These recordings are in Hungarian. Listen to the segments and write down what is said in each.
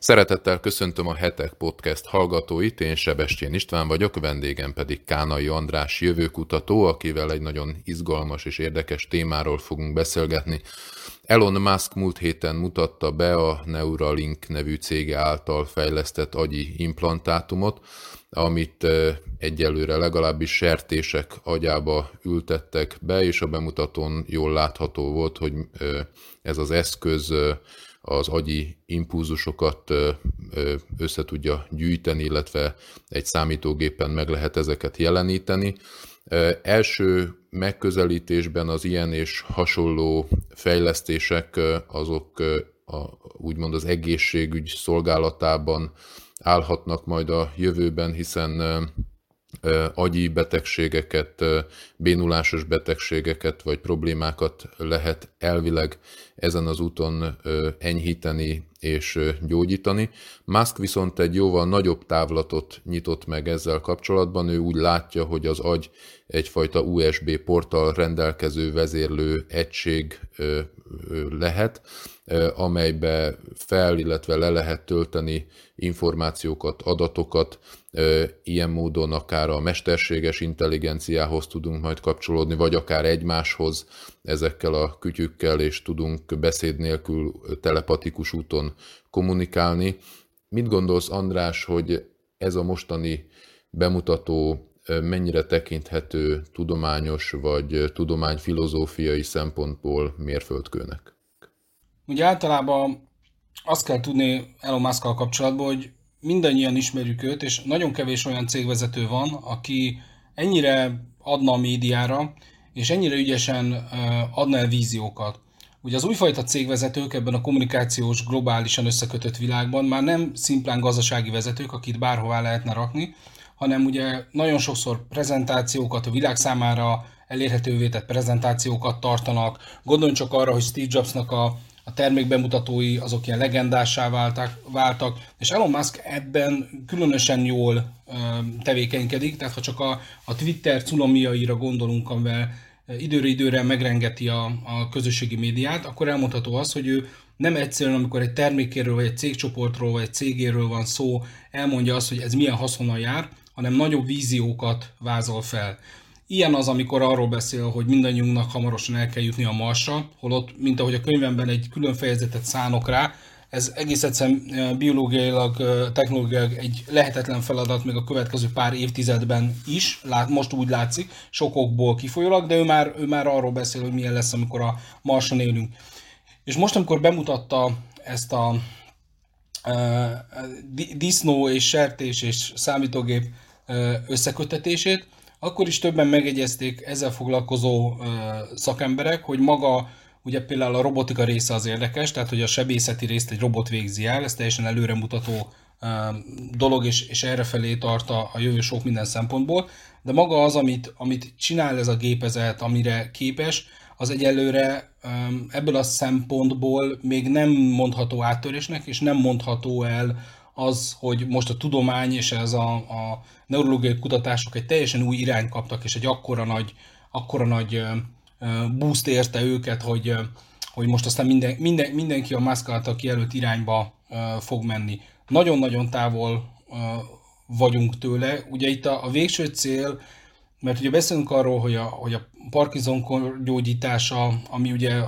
Szeretettel köszöntöm a Hetek Podcast hallgatóit, én Sebestyén István vagyok, vendégem pedig Kánai András jövőkutató, akivel egy nagyon izgalmas és érdekes témáról fogunk beszélgetni. Elon Musk múlt héten mutatta be a Neuralink nevű cége által fejlesztett agyi implantátumot, amit egyelőre legalábbis sertések agyába ültettek be, és a bemutatón jól látható volt, hogy ez az eszköz az agyi impulzusokat össze tudja gyűjteni, illetve egy számítógépen meg lehet ezeket jeleníteni. Első megközelítésben az ilyen és hasonló fejlesztések azok a, úgymond az egészségügy szolgálatában állhatnak majd a jövőben, hiszen agyi betegségeket, bénulásos betegségeket vagy problémákat lehet elvileg ezen az úton enyhíteni és gyógyítani. Musk viszont egy jóval nagyobb távlatot nyitott meg ezzel kapcsolatban. Ő úgy látja, hogy az agy egyfajta USB porttal rendelkező vezérlő egység lehet, amelybe fel, illetve le lehet tölteni információkat, adatokat, ilyen módon akár a mesterséges intelligenciához tudunk majd kapcsolódni, vagy akár egymáshoz ezekkel a kütyükkel, és tudunk beszéd nélkül telepatikus úton kommunikálni. Mit gondolsz, András, hogy ez a mostani bemutató mennyire tekinthető tudományos vagy tudományfilozófiai szempontból mérföldkőnek? Ugye általában azt kell tudni Elon musk kapcsolatban, hogy mindannyian ismerjük őt, és nagyon kevés olyan cégvezető van, aki ennyire adna a médiára, és ennyire ügyesen adna el víziókat. Ugye az újfajta cégvezetők ebben a kommunikációs, globálisan összekötött világban már nem szimplán gazdasági vezetők, akit bárhová lehetne rakni, hanem ugye nagyon sokszor prezentációkat, a világ számára elérhetővé tett prezentációkat tartanak. Gondoljunk csak arra, hogy Steve Jobsnak a a termékbemutatói azok ilyen legendássá váltak, váltak, és Elon Musk ebben különösen jól tevékenykedik, tehát ha csak a, a Twitter cunamiaira gondolunk, amivel időre időre megrengeti a, a közösségi médiát, akkor elmondható az, hogy ő nem egyszerűen, amikor egy termékéről, vagy egy cégcsoportról, vagy egy cégéről van szó, elmondja azt, hogy ez milyen haszonnal jár, hanem nagyobb víziókat vázol fel. Ilyen az, amikor arról beszél, hogy mindannyiunknak hamarosan el kell jutni a Marsra, holott, mint ahogy a könyvemben egy külön fejezetet szánok rá, ez egész egyszerűen eh, biológiailag, eh, technológiailag egy lehetetlen feladat még a következő pár évtizedben is, most úgy látszik, sokokból kifolyólag, de ő már, ő már arról beszél, hogy milyen lesz, amikor a Marson élünk. És most, amikor bemutatta ezt a uh, disznó és sertés és számítógép összekötetését, akkor is többen megegyezték ezzel foglalkozó szakemberek, hogy maga ugye például a robotika része az érdekes, tehát hogy a sebészeti részt egy robot végzi el, ez teljesen előremutató dolog, és, és errefelé tart a, a jövő sok minden szempontból, de maga az, amit, amit csinál ez a gépezet, amire képes, az egyelőre ebből a szempontból még nem mondható áttörésnek, és nem mondható el az, hogy most a tudomány és ez a, a neurológiai kutatások egy teljesen új irány kaptak, és egy akkora nagy, akkora nagy boost érte őket, hogy, hogy most aztán minden, minden, mindenki a Musk által kijelölt irányba fog menni. Nagyon-nagyon távol vagyunk tőle. Ugye itt a, a végső cél mert ugye beszélünk arról, hogy a, hogy a Parkinson gyógyítása, ami ugye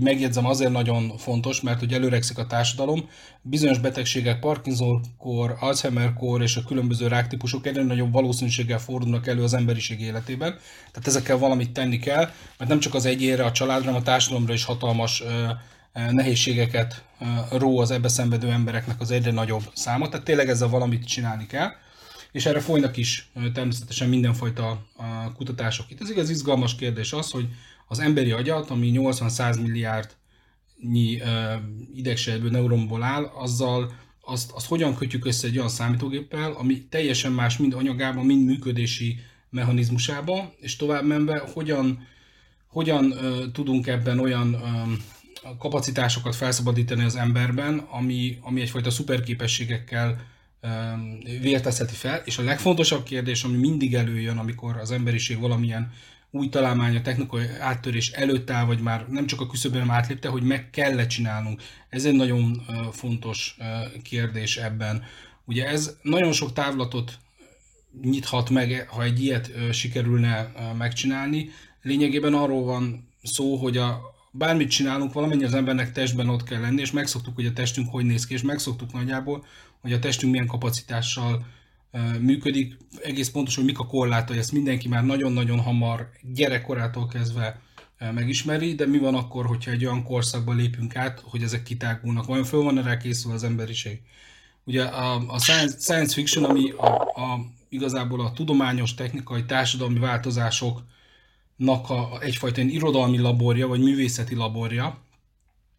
megjegyzem azért nagyon fontos, mert ugye előrekszik a társadalom, bizonyos betegségek Parkinson-kor, Alzheimer-kor és a különböző ráktípusok egyre nagyobb valószínűséggel fordulnak elő az emberiség életében. Tehát ezekkel valamit tenni kell, mert nem csak az egyére, a családra, hanem a társadalomra is hatalmas nehézségeket ró az ebbe szenvedő embereknek az egyre nagyobb száma. Tehát tényleg ezzel valamit csinálni kell és erre folynak is természetesen mindenfajta kutatások. Itt az igaz izgalmas kérdés az, hogy az emberi agyat, ami 80-100 milliárdnyi idegsejtből, neuronból áll, azzal azt, azt hogyan kötjük össze egy olyan számítógéppel, ami teljesen más mind anyagában, mind működési mechanizmusában, és tovább menve, hogyan, hogyan uh, tudunk ebben olyan um, kapacitásokat felszabadítani az emberben, ami, ami egyfajta szuperképességekkel vértezheti fel, és a legfontosabb kérdés, ami mindig előjön, amikor az emberiség valamilyen új találmány a technikai áttörés előtt áll, vagy már nem csak a küszöbön átlépte, hogy meg kell csinálnunk. Ez egy nagyon fontos kérdés ebben. Ugye ez nagyon sok távlatot nyithat meg, ha egy ilyet sikerülne megcsinálni. Lényegében arról van szó, hogy a, bármit csinálunk, valamennyi az embernek testben ott kell lenni, és megszoktuk, hogy a testünk hogy néz ki, és megszoktuk nagyjából, hogy a testünk milyen kapacitással működik, egész pontos, hogy mik a korlátai, ezt mindenki már nagyon-nagyon hamar gyerekkorától kezdve megismeri, de mi van akkor, hogyha egy olyan korszakba lépünk át, hogy ezek kitágulnak, vajon föl van rá készül az emberiség? Ugye a, a science, science fiction, ami a, a, igazából a tudományos, technikai, társadalmi változásoknak a, egyfajta irodalmi laborja, vagy művészeti laborja,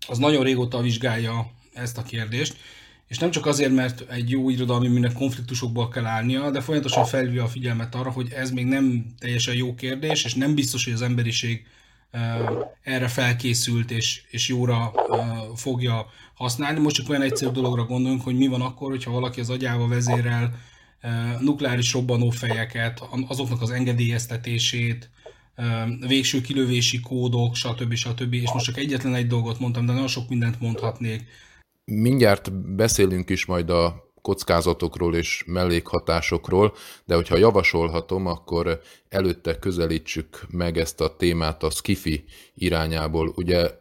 az nagyon régóta vizsgálja ezt a kérdést, és nem csak azért, mert egy jó irodalmi műnek konfliktusokból kell állnia, de folyamatosan felhívja a figyelmet arra, hogy ez még nem teljesen jó kérdés, és nem biztos, hogy az emberiség erre felkészült és, és jóra fogja használni. Most csak olyan egyszerű dologra gondolunk, hogy mi van akkor, hogyha valaki az agyával vezérel nukleáris robbanófejeket, azoknak az engedélyeztetését, végső kilövési kódok, stb. stb. És most csak egyetlen egy dolgot mondtam, de nagyon sok mindent mondhatnék. Mindjárt beszélünk is majd a kockázatokról és mellékhatásokról, de hogyha javasolhatom, akkor előtte közelítsük meg ezt a témát a Skifi irányából. Ugye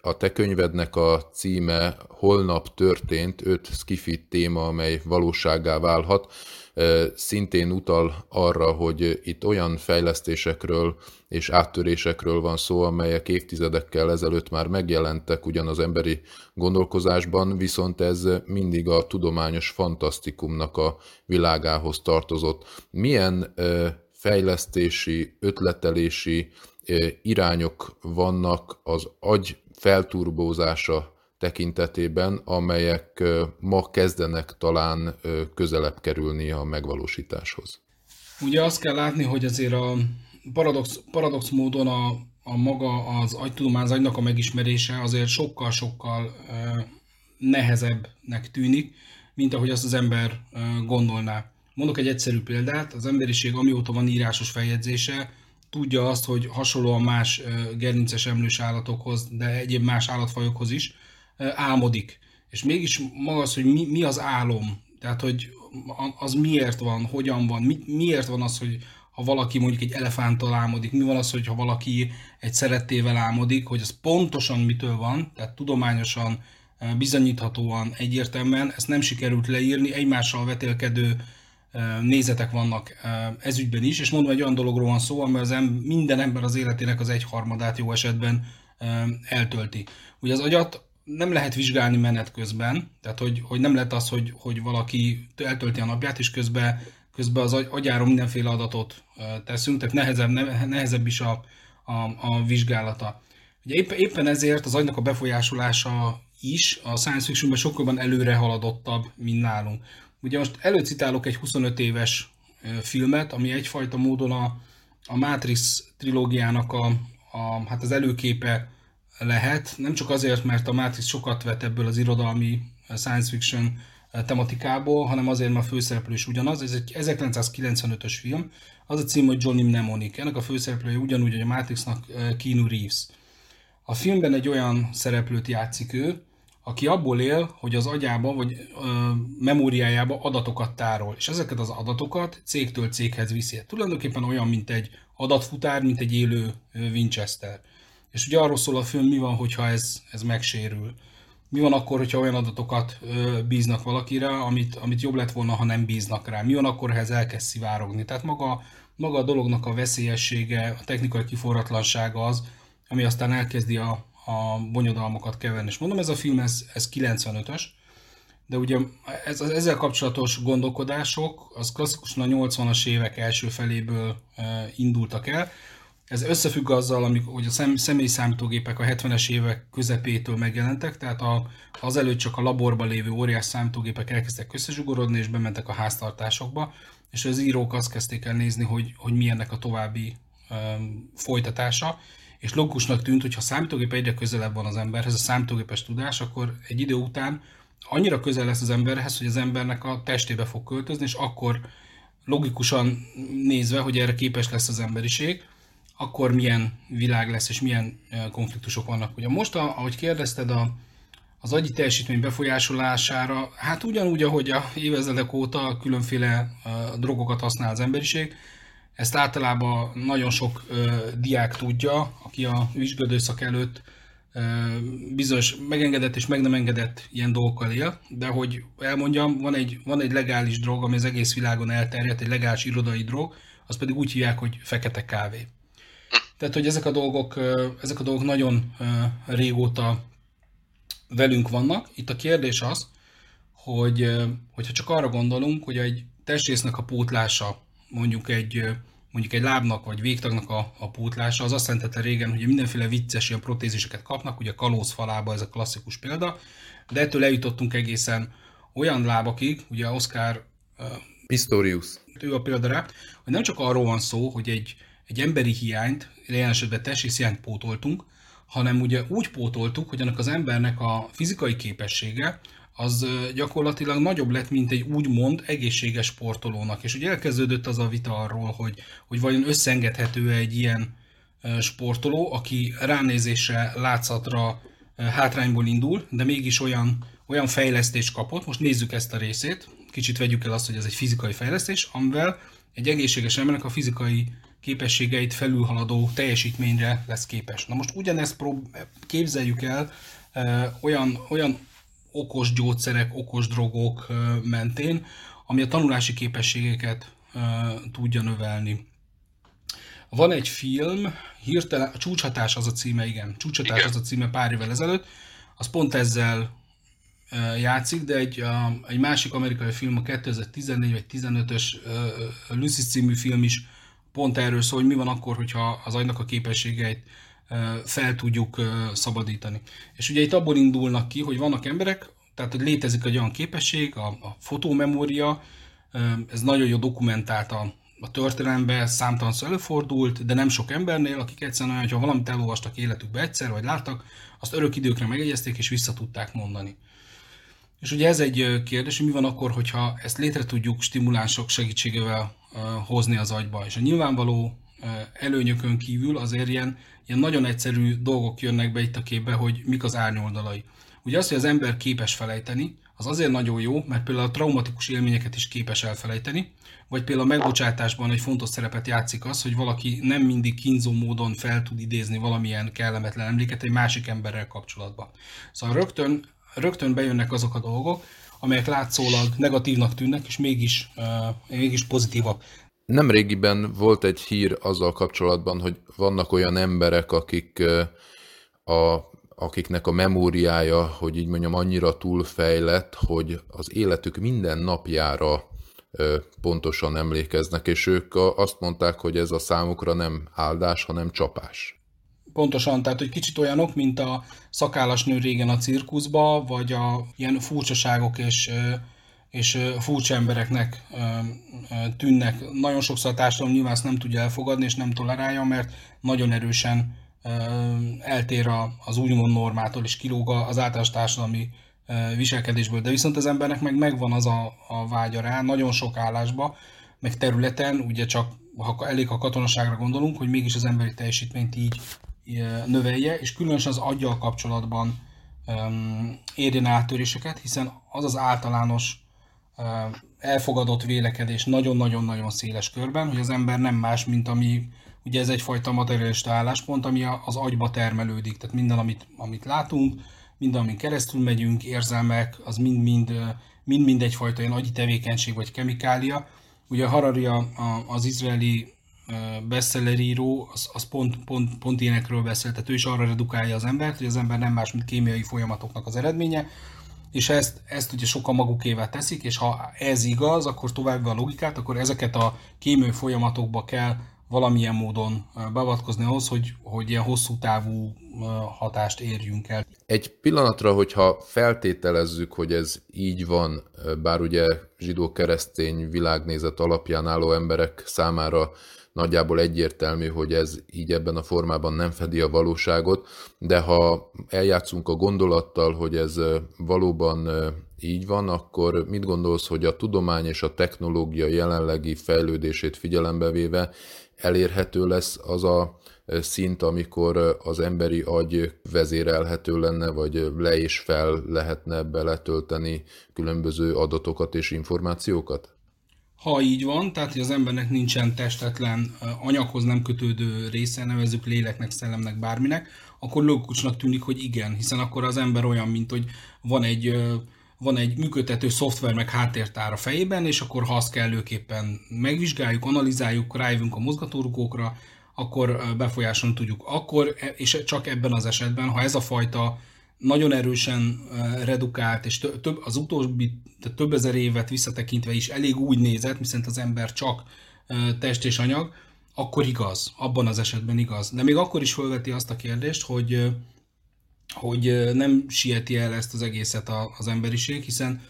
a te könyvednek a címe Holnap történt, öt Skifi téma, amely valóságá válhat szintén utal arra, hogy itt olyan fejlesztésekről és áttörésekről van szó, amelyek évtizedekkel ezelőtt már megjelentek ugyan az emberi gondolkozásban, viszont ez mindig a tudományos fantasztikumnak a világához tartozott. Milyen fejlesztési, ötletelési irányok vannak az agy felturbózása tekintetében, amelyek ma kezdenek talán közelebb kerülni a megvalósításhoz. Ugye azt kell látni, hogy azért a paradox, paradox módon a, a maga az agytudomány, az agynak a megismerése azért sokkal-sokkal nehezebbnek tűnik, mint ahogy azt az ember gondolná. Mondok egy egyszerű példát, az emberiség amióta van írásos feljegyzése, tudja azt, hogy hasonlóan más gerinces emlős állatokhoz, de egyéb más állatfajokhoz is, álmodik. És mégis maga az, hogy mi, mi az álom, tehát hogy az miért van, hogyan van, mi, miért van az, hogy ha valaki mondjuk egy elefánttal álmodik, mi van az, hogy ha valaki egy szerettével álmodik, hogy az pontosan mitől van, tehát tudományosan, bizonyíthatóan, egyértelműen, ezt nem sikerült leírni, egymással vetélkedő nézetek vannak ezügyben is, és mondom, egy olyan dologról van szó, amely az em- minden ember az életének az egyharmadát jó esetben eltölti. Ugye az agyat nem lehet vizsgálni menet közben, tehát hogy, hogy nem lehet az, hogy, hogy valaki eltölti a napját, és közben, közben az agyáról mindenféle adatot teszünk, tehát nehezebb, nehezebb is a, a, a vizsgálata. Ugye épp, éppen ezért az agynak a befolyásolása is a science fictionben sokkal előre haladottabb, mint nálunk. Ugye most előcitálok egy 25 éves filmet, ami egyfajta módon a, a Matrix trilógiának a, a, hát az előképe lehet, nem csak azért, mert a Matrix sokat vett ebből az irodalmi eh, science fiction eh, tematikából, hanem azért, mert a főszereplő is ugyanaz. Ez egy 1995-ös film, az a cím, hogy Johnny Mnemonic. Ennek a főszereplője ugyanúgy, hogy a Matrixnak eh, Keanu Reeves. A filmben egy olyan szereplőt játszik ő, aki abból él, hogy az agyába vagy ö, memóriájába adatokat tárol, és ezeket az adatokat cégtől céghez viszi. Tulajdonképpen olyan, mint egy adatfutár, mint egy élő Winchester. És ugye arról szól a film, mi van, hogyha ez, ez megsérül. Mi van akkor, hogyha olyan adatokat ö, bíznak valakire, amit, amit jobb lett volna, ha nem bíznak rá. Mi van akkor, ha ez elkezd szivárogni. Tehát maga, maga a dolognak a veszélyessége, a technikai kiforratlansága az, ami aztán elkezdi a, a bonyodalmakat keverni. És mondom, ez a film, ez, ez 95-ös, de ugye ez, az ezzel kapcsolatos gondolkodások, az klasszikusan a 80-as évek első feléből indultak el, ez összefügg azzal, amikor, hogy a szem, személyi számítógépek a 70-es évek közepétől megjelentek, tehát a, azelőtt csak a laborban lévő óriás számítógépek elkezdtek összezsugorodni, és bementek a háztartásokba, és az írók azt kezdték el nézni, hogy, hogy mi ennek a további um, folytatása, és logikusnak tűnt, hogy ha számítógép egyre közelebb van az emberhez, a számítógépes tudás, akkor egy idő után annyira közel lesz az emberhez, hogy az embernek a testébe fog költözni, és akkor logikusan nézve, hogy erre képes lesz az emberiség, akkor milyen világ lesz, és milyen konfliktusok vannak. Ugye most, ahogy kérdezted, a, az agyi teljesítmény befolyásolására, hát ugyanúgy, ahogy a évezredek óta különféle drogokat használ az emberiség, ezt általában nagyon sok diák tudja, aki a vizsgődőszak előtt bizonyos megengedett és meg nem engedett ilyen dolgokkal él, de hogy elmondjam, van egy, van egy legális drog, ami az egész világon elterjedt, egy legális irodai drog, az pedig úgy hívják, hogy fekete kávé. Tehát, hogy ezek a dolgok, ezek a dolgok nagyon régóta velünk vannak. Itt a kérdés az, hogy hogyha csak arra gondolunk, hogy egy testrésznek a pótlása, mondjuk egy, mondjuk egy lábnak vagy végtagnak a, a pótlása, az azt jelentette régen, hogy mindenféle vicces ilyen protéziseket kapnak, ugye kalózfalába ez a klasszikus példa, de ettől eljutottunk egészen olyan lábakig, ugye Oscar Pistorius. Ő a példa rá, hogy nem csak arról van szó, hogy egy, egy emberi hiányt, jelen esetben hiányt pótoltunk, hanem ugye úgy pótoltuk, hogy annak az embernek a fizikai képessége az gyakorlatilag nagyobb lett, mint egy úgymond egészséges sportolónak. És ugye elkezdődött az a vita arról, hogy, hogy vajon összengedhető egy ilyen sportoló, aki ránézésre, látszatra hátrányból indul, de mégis olyan, olyan fejlesztést kapott. Most nézzük ezt a részét, kicsit vegyük el azt, hogy ez egy fizikai fejlesztés, amivel egy egészséges embernek a fizikai képességeit felülhaladó teljesítményre lesz képes. Na most ugyanezt prób- képzeljük el e, olyan, olyan okos gyógyszerek, okos drogok e, mentén, ami a tanulási képességeket e, tudja növelni. Van egy film, hirtelen, a Csúcshatás az a címe, igen, Csúcshatás igen. az a címe pár évvel ezelőtt, az pont ezzel játszik, de egy, a, egy másik amerikai film, a 2014 vagy 15-ös Lucy című film is pont erről szól, hogy mi van akkor, hogyha az agynak a képességeit fel tudjuk szabadítani. És ugye itt abból indulnak ki, hogy vannak emberek, tehát hogy létezik egy olyan képesség, a, a fotómemória, ez nagyon jó dokumentált a, a történelemben, számtalanszor előfordult, de nem sok embernél, akik egyszerűen olyan, hogyha valamit elolvastak életükbe egyszer, vagy láttak, azt örök időkre megegyezték, és vissza tudták mondani. És ugye ez egy kérdés, hogy mi van akkor, hogyha ezt létre tudjuk stimulánsok segítségével hozni az agyba. És a nyilvánvaló előnyökön kívül azért ilyen, ilyen nagyon egyszerű dolgok jönnek be itt a képbe, hogy mik az árnyoldalai. Ugye az, hogy az ember képes felejteni, az azért nagyon jó, mert például a traumatikus élményeket is képes elfelejteni, vagy például a megbocsátásban egy fontos szerepet játszik az, hogy valaki nem mindig kínzó módon fel tud idézni valamilyen kellemetlen emléket egy másik emberrel kapcsolatban. Szóval rögtön, rögtön bejönnek azok a dolgok, amelyek látszólag negatívnak tűnnek, és mégis, uh, mégis pozitívak. Nemrégiben volt egy hír azzal kapcsolatban, hogy vannak olyan emberek, akik a, akiknek a memóriája, hogy így mondjam, annyira túlfejlett, hogy az életük minden napjára pontosan emlékeznek, és ők azt mondták, hogy ez a számukra nem áldás, hanem csapás. Pontosan, tehát hogy kicsit olyanok, mint a szakállas nő régen a cirkuszba, vagy a ilyen furcsaságok és, és furcsa embereknek tűnnek. Nagyon sokszor a társadalom nyilván ezt nem tudja elfogadni, és nem tolerálja, mert nagyon erősen eltér az úgymond normától, és kilóg az általános társadalmi viselkedésből. De viszont az embernek meg megvan az a, a vágya rá, nagyon sok állásba, meg területen, ugye csak ha elég a katonaságra gondolunk, hogy mégis az emberi teljesítményt így növelje, és különösen az aggyal kapcsolatban érjen áttöréseket, hiszen az az általános elfogadott vélekedés nagyon-nagyon-nagyon széles körben, hogy az ember nem más, mint ami, ugye ez egyfajta materialista álláspont, ami az agyba termelődik, tehát minden, amit, amit látunk, minden, amin keresztül megyünk, érzelmek, az mind-mind mind-mind egyfajta ilyen agyi tevékenység vagy kemikália. Ugye Harari az izraeli bestselleríró, az, az pont, pont, pont ilyenekről beszélt, tehát ő is arra redukálja az embert, hogy az ember nem más, mint kémiai folyamatoknak az eredménye, és ezt, ezt ugye sokan magukével teszik, és ha ez igaz, akkor tovább a logikát, akkor ezeket a kémiai folyamatokba kell valamilyen módon beavatkozni ahhoz, hogy, hogy ilyen hosszú távú hatást érjünk el. Egy pillanatra, hogyha feltételezzük, hogy ez így van, bár ugye zsidó-keresztény világnézet alapján álló emberek számára nagyjából egyértelmű, hogy ez így ebben a formában nem fedi a valóságot, de ha eljátszunk a gondolattal, hogy ez valóban így van, akkor mit gondolsz, hogy a tudomány és a technológia jelenlegi fejlődését figyelembe véve elérhető lesz az a szint, amikor az emberi agy vezérelhető lenne, vagy le és fel lehetne beletölteni különböző adatokat és információkat? Ha így van, tehát hogy az embernek nincsen testetlen, anyaghoz nem kötődő része, nevezük léleknek, szellemnek, bárminek, akkor logikusnak tűnik, hogy igen, hiszen akkor az ember olyan, mint hogy van egy van egy működtető szoftver meg háttértár a fejében, és akkor ha azt kellőképpen megvizsgáljuk, analizáljuk, rájövünk a mozgatórugókra, akkor befolyásolni tudjuk. Akkor, e, és csak ebben az esetben, ha ez a fajta nagyon erősen redukált, és több, az utóbbi tehát több ezer évet visszatekintve is elég úgy nézett, viszont az ember csak test és anyag, akkor igaz, abban az esetben igaz. De még akkor is felveti azt a kérdést, hogy hogy nem sieti el ezt az egészet az emberiség, hiszen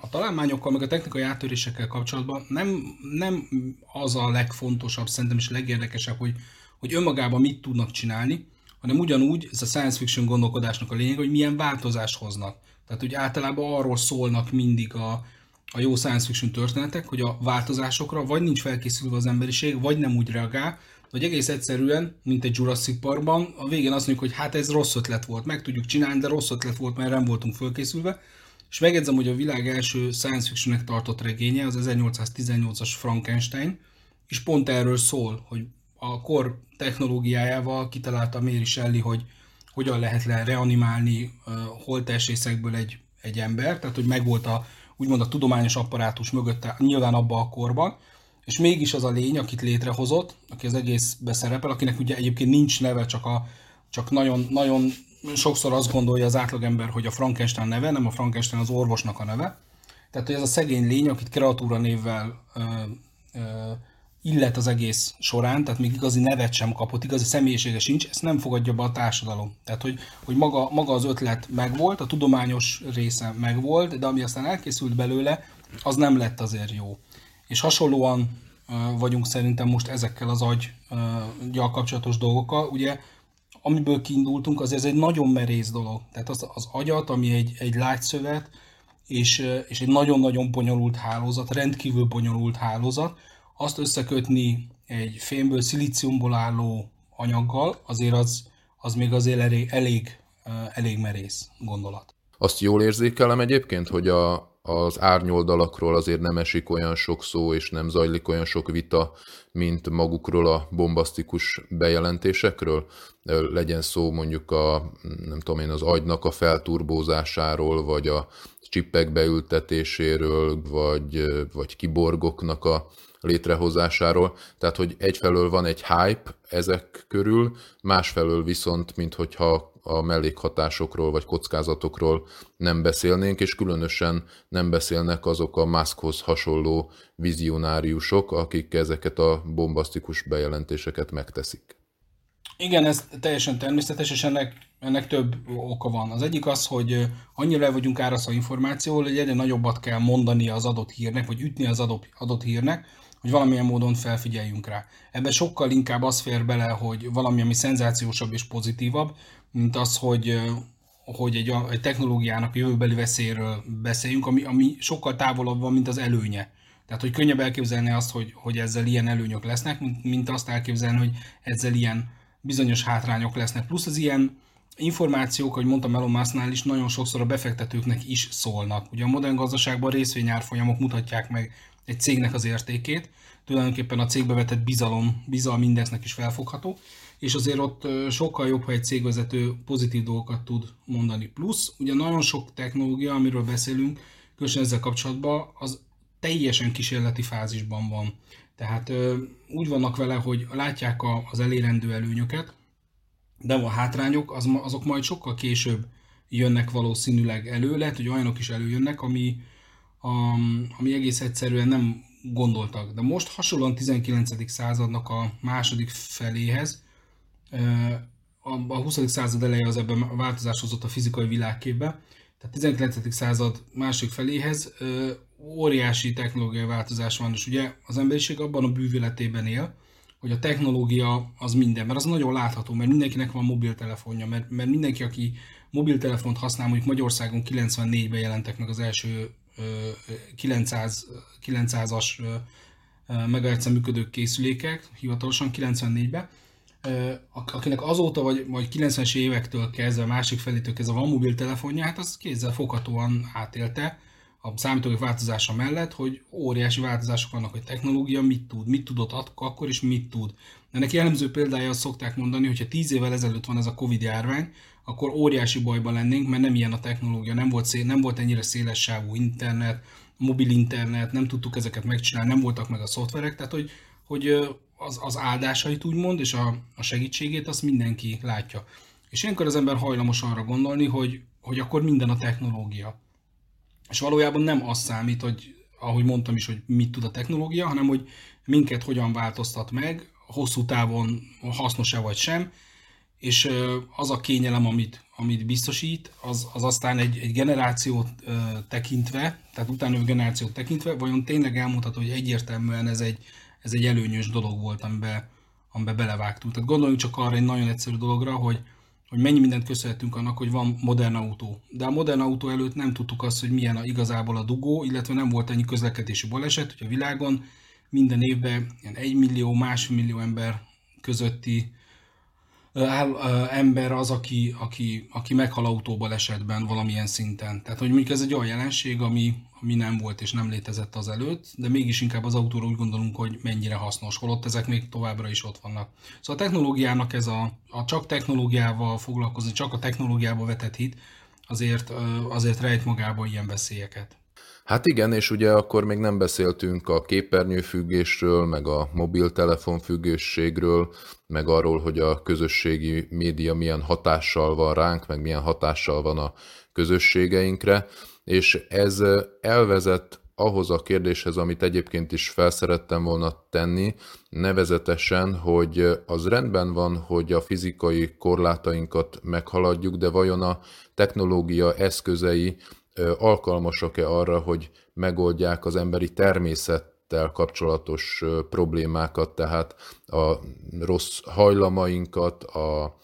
a találmányokkal, meg a technikai áttörésekkel kapcsolatban nem, nem az a legfontosabb, szerintem is a legérdekesebb, hogy, hogy önmagában mit tudnak csinálni, hanem ugyanúgy, ez a science fiction gondolkodásnak a lényeg, hogy milyen változást hoznak. Tehát, hogy általában arról szólnak mindig a, a jó science fiction történetek, hogy a változásokra vagy nincs felkészülve az emberiség, vagy nem úgy reagál, hogy egész egyszerűen, mint egy Jurassic Parkban, a végén azt mondjuk, hogy hát ez rossz ötlet volt, meg tudjuk csinálni, de rossz ötlet volt, mert nem voltunk fölkészülve. És megjegyzem, hogy a világ első science fictionnek tartott regénye, az 1818-as Frankenstein, és pont erről szól, hogy a kor technológiájával kitalálta Mary Shelley, hogy hogyan lehet le reanimálni uh, holtestészekből egy, egy ember, tehát hogy megvolt a, úgymond a tudományos apparátus mögötte, nyilván abban a korban, és mégis az a lény, akit létrehozott, aki az egész beszerepel, akinek ugye egyébként nincs neve, csak, a, csak nagyon, nagyon sokszor azt gondolja az átlagember, hogy a Frankenstein neve, nem a Frankenstein az orvosnak a neve. Tehát, hogy ez a szegény lény, akit kreatúra névvel ö, ö, illet az egész során, tehát még igazi nevet sem kapott, igazi személyisége sincs, ezt nem fogadja be a társadalom. Tehát, hogy, hogy maga, maga az ötlet megvolt, a tudományos része megvolt, de ami aztán elkészült belőle, az nem lett azért jó. És hasonlóan vagyunk szerintem most ezekkel az agygyal kapcsolatos dolgokkal. Ugye, amiből kiindultunk, az ez egy nagyon merész dolog. Tehát az, az agyat, ami egy, egy lágyszövet, és, és egy nagyon-nagyon bonyolult hálózat, rendkívül bonyolult hálózat, azt összekötni egy fémből, szilíciumból álló anyaggal, azért az, az még azért elég, elég, elég merész gondolat. Azt jól érzékelem egyébként, hogy a, az árnyoldalakról azért nem esik olyan sok szó, és nem zajlik olyan sok vita, mint magukról a bombasztikus bejelentésekről. Legyen szó mondjuk a, nem tudom én, az agynak a felturbózásáról, vagy a csippek beültetéséről, vagy, vagy kiborgoknak a létrehozásáról. Tehát, hogy egyfelől van egy hype ezek körül, másfelől viszont, minthogyha a mellékhatásokról vagy kockázatokról nem beszélnénk, és különösen nem beszélnek azok a Muskhoz hasonló vizionáriusok, akik ezeket a bombasztikus bejelentéseket megteszik. Igen, ez teljesen természetes, és ennek, ennek több oka van. Az egyik az, hogy annyira el vagyunk árasztva információval, hogy egyre nagyobbat kell mondani az adott hírnek, vagy ütni az adott, adott hírnek, hogy valamilyen módon felfigyeljünk rá. Ebben sokkal inkább az fér bele, hogy valami, ami szenzációsabb és pozitívabb, mint az, hogy, hogy egy, egy technológiának jövőbeli veszélyről beszéljünk, ami, ami sokkal távolabb van, mint az előnye. Tehát, hogy könnyebb elképzelni azt, hogy, hogy ezzel ilyen előnyök lesznek, mint, azt elképzelni, hogy ezzel ilyen bizonyos hátrányok lesznek. Plusz az ilyen információk, hogy mondtam Elon Musknál is, nagyon sokszor a befektetőknek is szólnak. Ugye a modern gazdaságban részvényárfolyamok mutatják meg egy cégnek az értékét, tulajdonképpen a cégbe vetett bizalom, bizalom indexnek is felfogható, és azért ott sokkal jobb, ha egy cégvezető pozitív dolgokat tud mondani. Plusz, ugye nagyon sok technológia, amiről beszélünk, különösen ezzel kapcsolatban, az teljesen kísérleti fázisban van. Tehát úgy vannak vele, hogy látják az elérendő előnyöket, de a hátrányok az, azok majd sokkal később jönnek valószínűleg elő, lehet, hogy olyanok is előjönnek, ami, ami egész egyszerűen nem gondoltak. De most hasonlóan 19. századnak a második feléhez, a 20. század eleje az ebben változás hozott a fizikai világképbe, tehát 19. század másik feléhez óriási technológiai változás van, és ugye az emberiség abban a bűvületében él, hogy a technológia az minden, mert az nagyon látható, mert mindenkinek van mobiltelefonja, mert, mert mindenki, aki mobiltelefont használ, mondjuk Magyarországon 94-ben jelentek meg az első 900, 900-as megahertz működő készülékek, hivatalosan 94-ben, akinek azóta, vagy, vagy 90-es évektől kezdve, másik felétől kezdve van mobiltelefonja, hát az kézzel foghatóan átélte a számítógép változása mellett, hogy óriási változások vannak, hogy technológia mit tud, mit tudott akkor, és mit tud. Ennek jellemző példája azt szokták mondani, hogy ha 10 évvel ezelőtt van ez a Covid járvány, akkor óriási bajban lennénk, mert nem ilyen a technológia, nem volt, szél, nem volt ennyire széles sávú internet, mobil internet, nem tudtuk ezeket megcsinálni, nem voltak meg a szoftverek, tehát hogy, hogy az, az áldásait úgymond, és a, a segítségét azt mindenki látja. És ilyenkor az ember hajlamos arra gondolni, hogy, hogy akkor minden a technológia. És valójában nem az számít, hogy ahogy mondtam is, hogy mit tud a technológia, hanem hogy minket hogyan változtat meg, hosszú távon hasznos-e vagy sem, és az a kényelem, amit, amit biztosít, az, az aztán egy, egy generációt tekintve, tehát utána generációt tekintve, vajon tényleg elmondható, hogy egyértelműen ez egy, ez egy előnyös dolog volt, amiben, amiben belevágtunk. Tehát gondoljunk csak arra egy nagyon egyszerű dologra, hogy, hogy mennyi mindent köszönhetünk annak, hogy van modern autó. De a modern autó előtt nem tudtuk azt, hogy milyen a, igazából a dugó, illetve nem volt ennyi közlekedési baleset, hogy a világon minden évben ilyen egy millió, másfél millió ember közötti áll, ember az, aki, aki, aki meghal autóbalesetben valamilyen szinten. Tehát, hogy mondjuk ez egy olyan jelenség, ami, ami nem volt és nem létezett az előtt, de mégis inkább az autóra úgy gondolunk, hogy mennyire hasznos, holott ezek még továbbra is ott vannak. Szóval a technológiának ez a, a csak technológiával foglalkozni, csak a technológiába vetett hit, azért, azért rejt magába ilyen veszélyeket. Hát igen, és ugye akkor még nem beszéltünk a képernyőfüggésről, meg a mobiltelefon függőségről, meg arról, hogy a közösségi média milyen hatással van ránk, meg milyen hatással van a közösségeinkre, és ez elvezet ahhoz a kérdéshez, amit egyébként is felszerettem volna tenni, nevezetesen, hogy az rendben van, hogy a fizikai korlátainkat meghaladjuk, de vajon a technológia eszközei alkalmasak-e arra, hogy megoldják az emberi természettel kapcsolatos problémákat, tehát a rossz hajlamainkat, a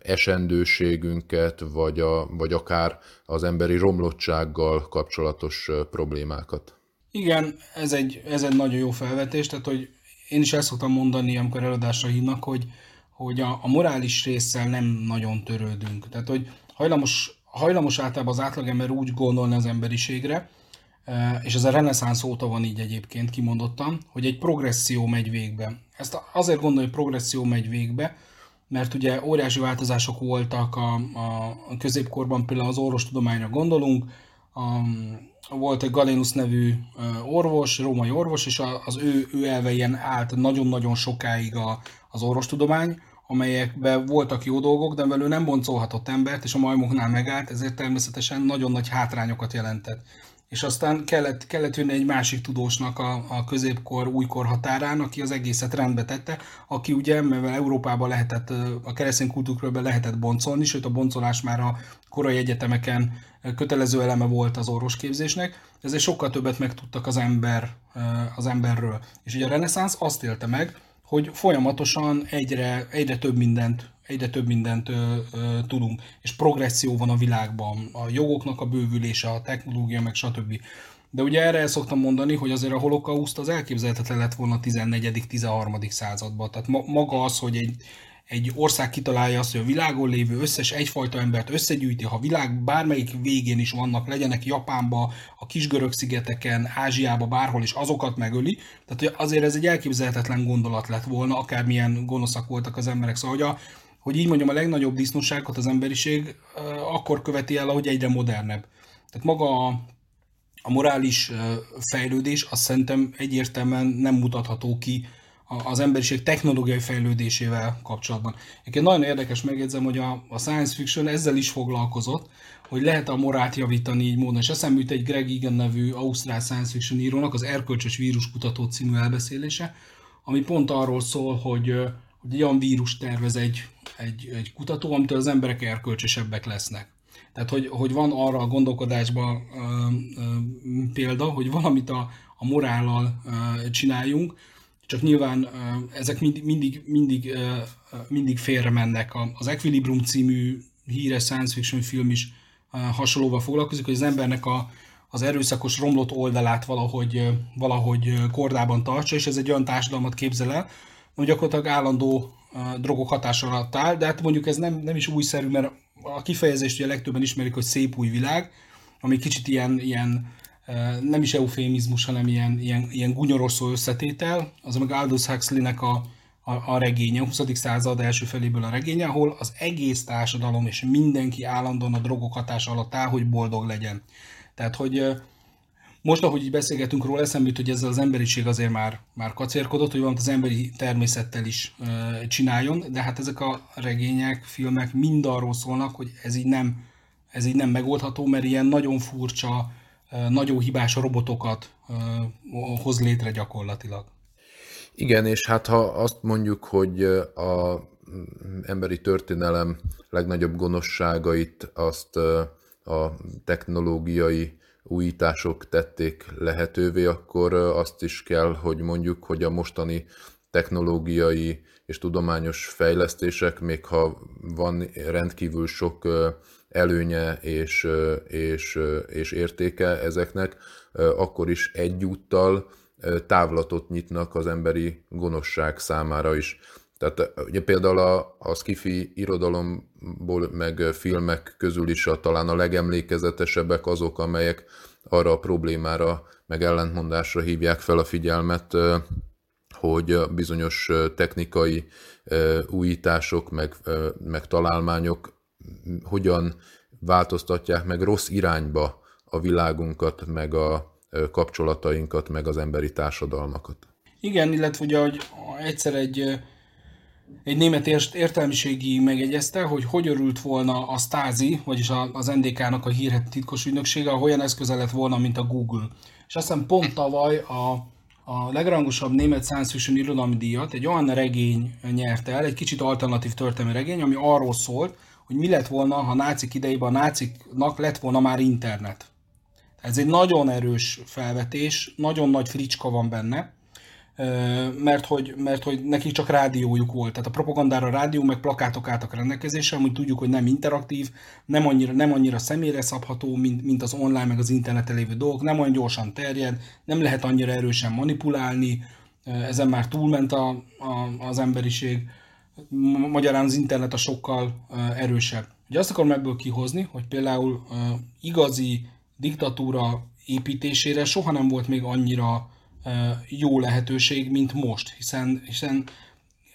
esendőségünket, vagy, a, vagy akár az emberi romlottsággal kapcsolatos problémákat. Igen, ez egy, ez egy nagyon jó felvetés, tehát hogy én is ezt szoktam mondani, amikor előadásra hívnak, hogy, hogy a, a morális résszel nem nagyon törődünk. Tehát, hogy hajlamos hajlamos általában az átlagember úgy gondolni az emberiségre, e, és ez a reneszánsz óta van így egyébként kimondottan, hogy egy progresszió megy végbe. Ezt azért gondolom, hogy progresszió megy végbe, mert ugye óriási változások voltak a, a középkorban, például az orvostudományra gondolunk, a, volt egy Galenus nevű e, orvos, római orvos, és az ő, ő elvejen állt nagyon-nagyon sokáig a, az orvostudomány, amelyekben voltak jó dolgok, de belül nem boncolhatott embert, és a majmoknál megállt, ezért természetesen nagyon nagy hátrányokat jelentett. És aztán kellett, kellett jönni egy másik tudósnak a, a középkor, újkor határán, aki az egészet rendbe tette, aki ugye, mivel Európában lehetett, a keresztény kultúrkörben lehetett boncolni, sőt a boncolás már a korai egyetemeken kötelező eleme volt az orvosképzésnek, ezért sokkal többet megtudtak az, ember, az emberről. És ugye a reneszánsz azt élte meg, hogy folyamatosan egyre, egyre több mindent egyre több mindent ö, ö, tudunk, és progresszió van a világban, a jogoknak a bővülése, a technológia, meg stb. De ugye erre el szoktam mondani, hogy azért a holokauszt az elképzelhetetlen lett volna a 14.-13. században. Tehát ma, maga az, hogy egy, egy ország kitalálja azt, hogy a világon lévő összes egyfajta embert összegyűjti, ha világ bármelyik végén is vannak, legyenek Japánba, a kisgörög szigeteken, Ázsiába, bárhol is, azokat megöli. Tehát azért ez egy elképzelhetetlen gondolat lett volna, akármilyen gonoszak voltak az emberek. Szóval, hogy, a, hogy így mondjam, a legnagyobb disznóságot az emberiség akkor követi el, ahogy egyre modernebb. Tehát maga a, a morális fejlődés azt szerintem egyértelműen nem mutatható ki az emberiség technológiai fejlődésével kapcsolatban. Egyébként nagyon érdekes megjegyzem, hogy a, a science fiction ezzel is foglalkozott, hogy lehet a morált javítani így módon. És eszembe jut egy Greg Egan nevű ausztrál science fiction írónak az Erkölcsös víruskutató című elbeszélése, ami pont arról szól, hogy, hogy olyan vírus tervez egy, egy, egy kutató, amitől az emberek erkölcsösebbek lesznek. Tehát, hogy, hogy van arra a gondolkodásban példa, hogy valamit a, a morállal ö, csináljunk, csak nyilván ezek mindig, mindig, mindig, mindig félre mennek. Az Equilibrium című híres science fiction film is hasonlóval foglalkozik, hogy az embernek a, az erőszakos romlott oldalát valahogy, valahogy kordában tartsa, és ez egy olyan társadalmat képzel el, hogy gyakorlatilag állandó drogok hatás alatt áll, de hát mondjuk ez nem, nem is újszerű, mert a kifejezést ugye legtöbben ismerik, hogy szép új világ, ami kicsit ilyen, ilyen nem is eufémizmus, hanem ilyen, ilyen, ilyen gunyoroszó összetétel, az meg Aldous Huxley-nek a, a, a regénye, a 20. század első feléből a regénye, ahol az egész társadalom és mindenki állandóan a drogok hatás alatt áll, hogy boldog legyen. Tehát, hogy most, ahogy így beszélgetünk róla, eszembe jut, hogy ezzel az emberiség azért már, már kacérkodott, hogy valamit az emberi természettel is e, csináljon, de hát ezek a regények, filmek mind arról szólnak, hogy ez így nem, ez így nem megoldható, mert ilyen nagyon furcsa, nagyon hibás robotokat hoz létre gyakorlatilag. Igen, és hát ha azt mondjuk, hogy a emberi történelem legnagyobb gonoszságait azt a technológiai újítások tették lehetővé, akkor azt is kell, hogy mondjuk, hogy a mostani technológiai és tudományos fejlesztések, még ha van rendkívül sok előnye és, és, és értéke ezeknek, akkor is egyúttal távlatot nyitnak az emberi gonoszság számára is. Tehát ugye például a, a skifi irodalomból, meg filmek közül is a, talán a legemlékezetesebbek azok, amelyek arra a problémára, meg ellentmondásra hívják fel a figyelmet, hogy bizonyos technikai újítások, meg, meg találmányok hogyan változtatják meg rossz irányba a világunkat, meg a kapcsolatainkat, meg az emberi társadalmakat. Igen, illetve ugye, hogy egyszer egy, egy német értelmiségi megegyezte, hogy hogy örült volna a Stasi, vagyis az NDK-nak a hírhet titkos ügynöksége, ha olyan eszköze lett volna, mint a Google. És azt hiszem pont tavaly a, a legrangosabb német science fiction irodalmi díjat egy olyan regény nyerte el, egy kicsit alternatív történelmi regény, ami arról szólt, hogy mi lett volna, ha nácik idejében a náciknak lett volna már internet. Ez egy nagyon erős felvetés, nagyon nagy fricska van benne, mert hogy, mert hogy nekik csak rádiójuk volt. Tehát a propagandára rádió, meg plakátok álltak rendelkezésre, amúgy tudjuk, hogy nem interaktív, nem annyira, nem annyira személyre szabható, mint, mint az online, meg az interneten lévő dolgok, nem olyan gyorsan terjed, nem lehet annyira erősen manipulálni, ezen már túlment a, a, az emberiség magyarán az internet a sokkal erősebb. Ugye azt akarom ebből kihozni, hogy például igazi diktatúra építésére soha nem volt még annyira jó lehetőség, mint most, hiszen, hiszen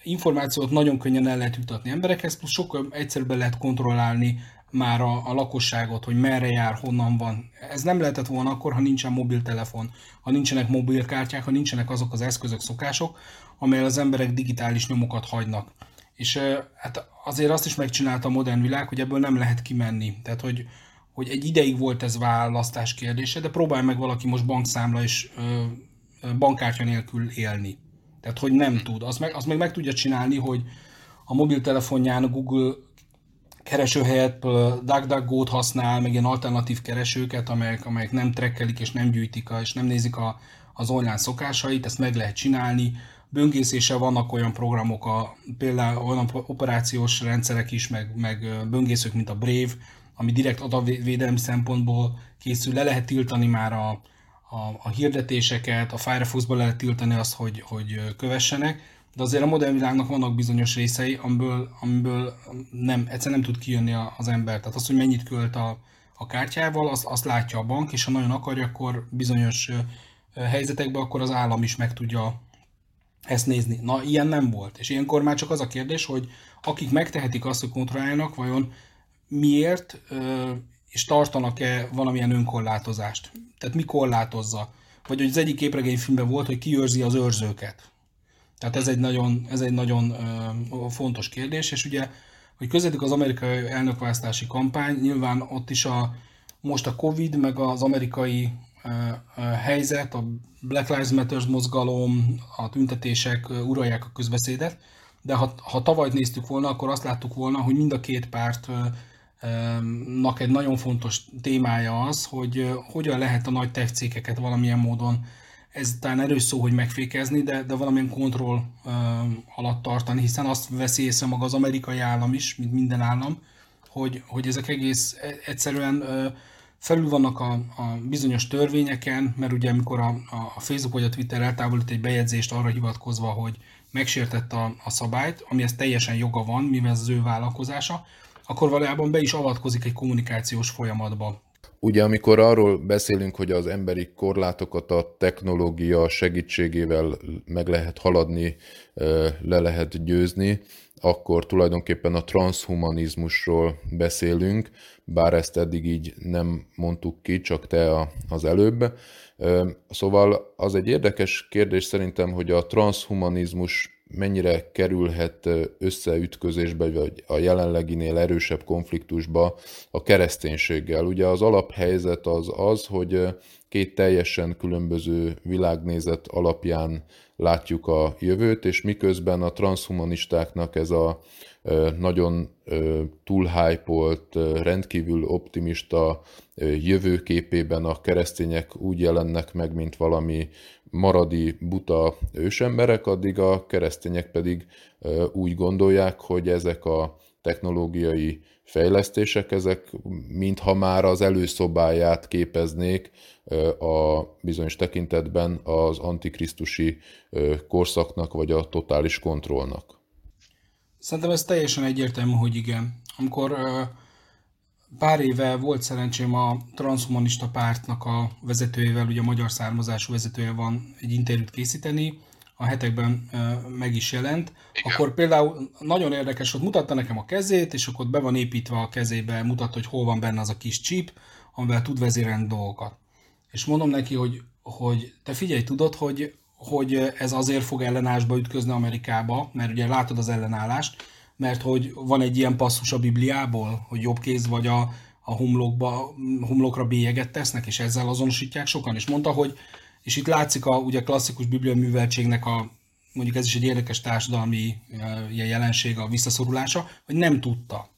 információt nagyon könnyen el lehet jutatni emberekhez, plusz sokkal egyszerűbben lehet kontrollálni már a, a lakosságot, hogy merre jár, honnan van. Ez nem lehetett volna akkor, ha nincsen mobiltelefon, ha nincsenek mobilkártyák, ha nincsenek azok az eszközök, szokások, amelyel az emberek digitális nyomokat hagynak. És hát azért azt is megcsinálta a modern világ, hogy ebből nem lehet kimenni. Tehát, hogy, hogy egy ideig volt ez választás kérdése, de próbálj meg valaki most bankszámla és bankkártya nélkül élni. Tehát, hogy nem tud. Azt meg, azt meg meg tudja csinálni, hogy a mobiltelefonján a Google kereső helyett DuckDuckGo-t használ, meg ilyen alternatív keresőket, amelyek, amelyek nem trekkelik és nem gyűjtik és nem nézik a, az online szokásait, ezt meg lehet csinálni böngészése vannak olyan programok, a, például olyan operációs rendszerek is, meg, meg böngészők, mint a Brave, ami direkt adatvédelmi szempontból készül, le lehet tiltani már a, a, a hirdetéseket, a Firefox-ba lehet tiltani azt, hogy, hogy kövessenek, de azért a modern világnak vannak bizonyos részei, amiből, amiből nem, egyszer nem tud kijönni az ember. Tehát az, hogy mennyit költ a, a kártyával, azt, azt látja a bank, és ha nagyon akarja, akkor bizonyos helyzetekben akkor az állam is meg tudja ezt nézni. Na, ilyen nem volt. És ilyenkor már csak az a kérdés, hogy akik megtehetik azt, hogy kontrolláljanak, vajon miért és tartanak-e valamilyen önkorlátozást? Tehát mi korlátozza? Vagy hogy az egyik képregényfilmben volt, hogy ki az őrzőket. Tehát ez egy nagyon, ez egy nagyon fontos kérdés, és ugye, hogy közvetik az amerikai elnökválasztási kampány, nyilván ott is a, most a Covid, meg az amerikai helyzet, a Black Lives Matter mozgalom, a tüntetések uralják a közbeszédet, de ha, ha tavaly néztük volna, akkor azt láttuk volna, hogy mind a két pártnak egy nagyon fontos témája az, hogy hogyan lehet a nagy tech cégeket valamilyen módon ez talán erős szó, hogy megfékezni, de, de valamilyen kontroll alatt tartani, hiszen azt veszi észre maga az amerikai állam is, mint minden állam, hogy, hogy ezek egész e, egyszerűen felül vannak a, a bizonyos törvényeken, mert ugye amikor a, a Facebook vagy a Twitter eltávolít egy bejegyzést arra hivatkozva, hogy megsértette a, a szabályt, amihez teljesen joga van, mivel ez az ő vállalkozása, akkor valójában be is avatkozik egy kommunikációs folyamatba. Ugye amikor arról beszélünk, hogy az emberi korlátokat a technológia segítségével meg lehet haladni, le lehet győzni, akkor tulajdonképpen a transhumanizmusról beszélünk, bár ezt eddig így nem mondtuk ki, csak te az előbb. Szóval az egy érdekes kérdés szerintem, hogy a transhumanizmus mennyire kerülhet összeütközésbe, vagy a jelenleginél erősebb konfliktusba a kereszténységgel. Ugye az alaphelyzet az az, hogy két teljesen különböző világnézet alapján látjuk a jövőt, és miközben a transhumanistáknak ez a nagyon túlhypolt, rendkívül optimista jövőképében a keresztények úgy jelennek meg, mint valami maradi, buta ősemberek, addig a keresztények pedig úgy gondolják, hogy ezek a technológiai fejlesztések, ezek mintha már az előszobáját képeznék a bizonyos tekintetben az antikrisztusi korszaknak, vagy a totális kontrollnak. Szerintem ez teljesen egyértelmű, hogy igen. Amikor pár éve volt szerencsém a transhumanista pártnak a vezetőjével, ugye a magyar származású vezetője van egy interjút készíteni, a hetekben meg is jelent, Igen. akkor például nagyon érdekes, hogy mutatta nekem a kezét, és akkor be van építve a kezébe, mutatta, hogy hol van benne az a kis chip, amivel tud vezérelni dolgokat. És mondom neki, hogy, hogy te figyelj, tudod, hogy, hogy ez azért fog ellenállásba ütközni Amerikába, mert ugye látod az ellenállást, mert hogy van egy ilyen passzus a Bibliából, hogy jobb kéz vagy a, a homlokba, homlokra bélyeget tesznek, és ezzel azonosítják sokan. És mondta, hogy és itt látszik a ugye klasszikus biblia műveltségnek a, mondjuk ez is egy érdekes társadalmi ilyen jelenség, a visszaszorulása, hogy nem tudta.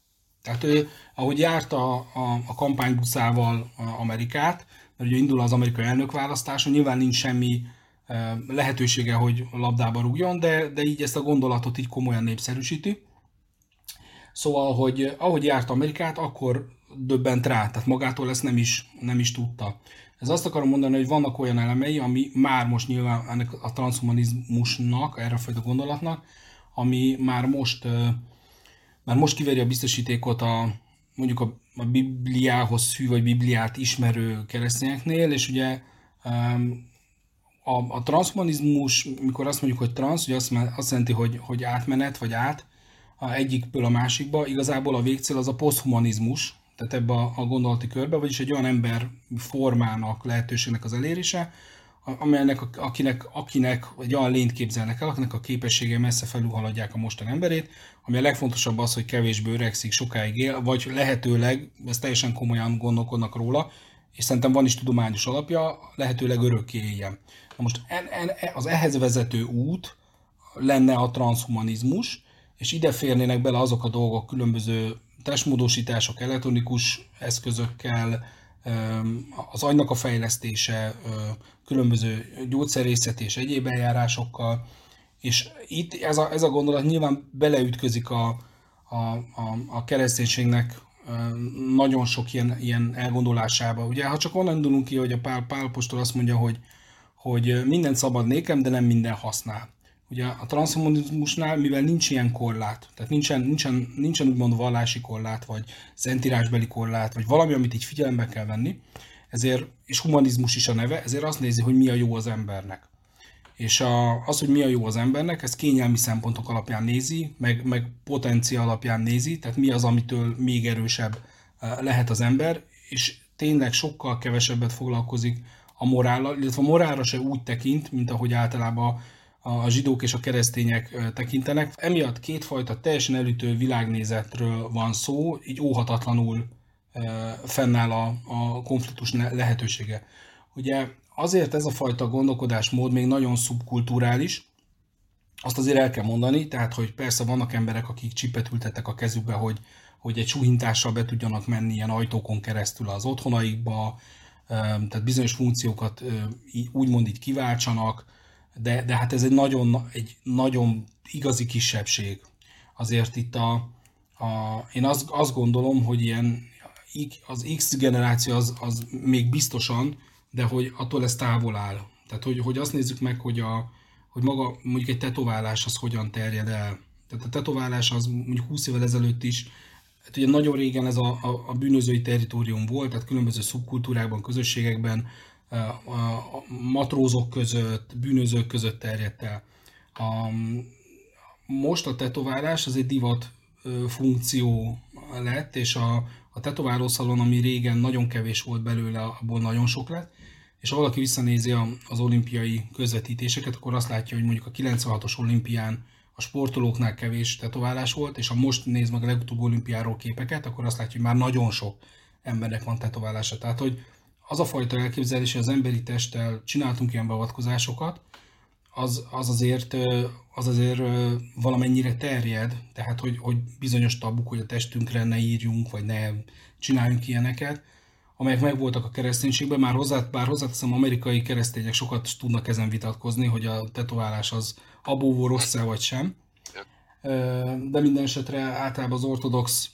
Tehát ő, ahogy járta a, a, a kampánybuszával Amerikát, mert ugye indul az amerikai elnökválasztáson, nyilván nincs semmi lehetősége, hogy labdába rúgjon, de, de így ezt a gondolatot így komolyan népszerűsíti. Szóval, hogy ahogy járt Amerikát, akkor döbbent rá, tehát magától ezt nem is, nem is tudta. Ez azt akarom mondani, hogy vannak olyan elemei, ami már most nyilván ennek a transhumanizmusnak, erre a fajta gondolatnak, ami már most, már most kiveri a biztosítékot a, mondjuk a, a Bibliához hű, vagy Bibliát ismerő keresztényeknél, és ugye a, a transhumanizmus, mikor azt mondjuk, hogy transz, ugye azt, azt jelenti, hogy, hogy átmenet, vagy át, a egyikből a másikba, igazából a végcél az a poszthumanizmus, tehát ebbe a, a gondolati körbe, vagyis egy olyan ember formának, lehetőségnek az elérése, amelynek, akinek, akinek egy olyan lényt képzelnek el, akinek a képessége messze felülhaladják a mostani emberét, ami a legfontosabb az, hogy kevésbé öregszik, sokáig él, vagy lehetőleg, ezt teljesen komolyan gondolkodnak róla, és szerintem van is tudományos alapja, lehetőleg örökké éljen. Na most en, en, az ehhez vezető út lenne a transhumanizmus, és ide férnének bele azok a dolgok, különböző testmódosítások elektronikus eszközökkel, az agynak a fejlesztése, különböző gyógyszerészet és egyéb eljárásokkal, és itt ez a, ez a gondolat nyilván beleütközik a, a, a, a kereszténységnek nagyon sok ilyen, ilyen elgondolásába. Ugye, ha csak onnan indulunk ki, hogy a Pál, Pál azt mondja, hogy, hogy minden szabad nékem, de nem minden használ. Ugye a transhumanizmusnál, mivel nincs ilyen korlát, tehát nincsen, nincsen, nincsen úgymond vallási korlát, vagy szentírásbeli korlát, vagy valami, amit így figyelembe kell venni, ezért, és humanizmus is a neve, ezért azt nézi, hogy mi a jó az embernek. És a, az, hogy mi a jó az embernek, ez kényelmi szempontok alapján nézi, meg, meg potencia alapján nézi, tehát mi az, amitől még erősebb eh, lehet az ember, és tényleg sokkal kevesebbet foglalkozik a morállal, illetve a morálra se úgy tekint, mint ahogy általában a zsidók és a keresztények tekintenek. Emiatt kétfajta teljesen elütő világnézetről van szó, így óhatatlanul fennáll a, a konfliktus lehetősége. Ugye azért ez a fajta gondolkodásmód még nagyon szubkulturális, azt azért el kell mondani, tehát hogy persze vannak emberek, akik csipet ültettek a kezükbe, hogy, hogy egy suhintással be tudjanak menni ilyen ajtókon keresztül az otthonaikba, tehát bizonyos funkciókat úgymond így kiváltsanak, de, de hát ez egy nagyon, egy nagyon igazi kisebbség. Azért itt a, a én azt, azt gondolom, hogy ilyen az X generáció az, az még biztosan, de hogy attól ez távol áll. Tehát, hogy, hogy azt nézzük meg, hogy, a, hogy maga mondjuk egy tetoválás az hogyan terjed el. Tehát a tetoválás az mondjuk 20 évvel ezelőtt is, hát ugye nagyon régen ez a, a, a bűnözői territórium volt, tehát különböző szubkultúrákban, közösségekben, a, matrózok között, bűnözők között terjedt el. A, most a tetoválás az egy divat funkció lett, és a, a tetoválószalon, ami régen nagyon kevés volt belőle, abból nagyon sok lett, és ha valaki visszanézi az olimpiai közvetítéseket, akkor azt látja, hogy mondjuk a 96-os olimpián a sportolóknál kevés tetoválás volt, és ha most néz meg a legutóbb olimpiáról képeket, akkor azt látja, hogy már nagyon sok embernek van tetoválása. Tehát, hogy az a fajta elképzelés, hogy az emberi testtel csináltunk ilyen beavatkozásokat, az, az, azért, az azért valamennyire terjed, tehát hogy, hogy bizonyos tabuk, hogy a testünkre ne írjunk, vagy ne csináljunk ilyeneket, amelyek megvoltak a kereszténységben, már hozzá, bár hozzáteszem, amerikai keresztények sokat tudnak ezen vitatkozni, hogy a tetoválás az abóvó rossz vagy sem. De minden esetre általában az ortodox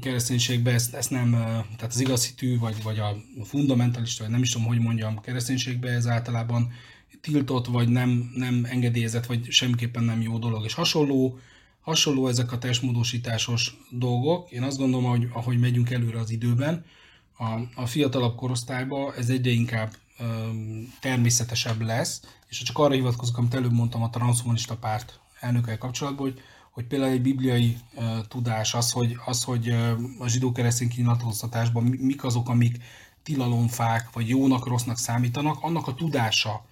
kereszténységben ezt, ezt nem, tehát az igazhitű, vagy, vagy a fundamentalista, vagy nem is tudom, hogy mondjam, kereszténységben ez általában tiltott, vagy nem, nem engedélyezett, vagy semmiképpen nem jó dolog. És hasonló, hasonló ezek a testmódosításos dolgok. Én azt gondolom, hogy ahogy megyünk előre az időben, a, a fiatalabb korosztályban ez egyre inkább ö, természetesebb lesz, és csak arra hivatkozok, amit előbb mondtam a transhumanista párt elnökkel kapcsolatban, hogy, hogy például egy bibliai ö, tudás az, hogy, az, hogy ö, a zsidó-keresztény kinyilatkoztatásban mik azok, amik tilalomfák, vagy jónak, rossznak számítanak, annak a tudása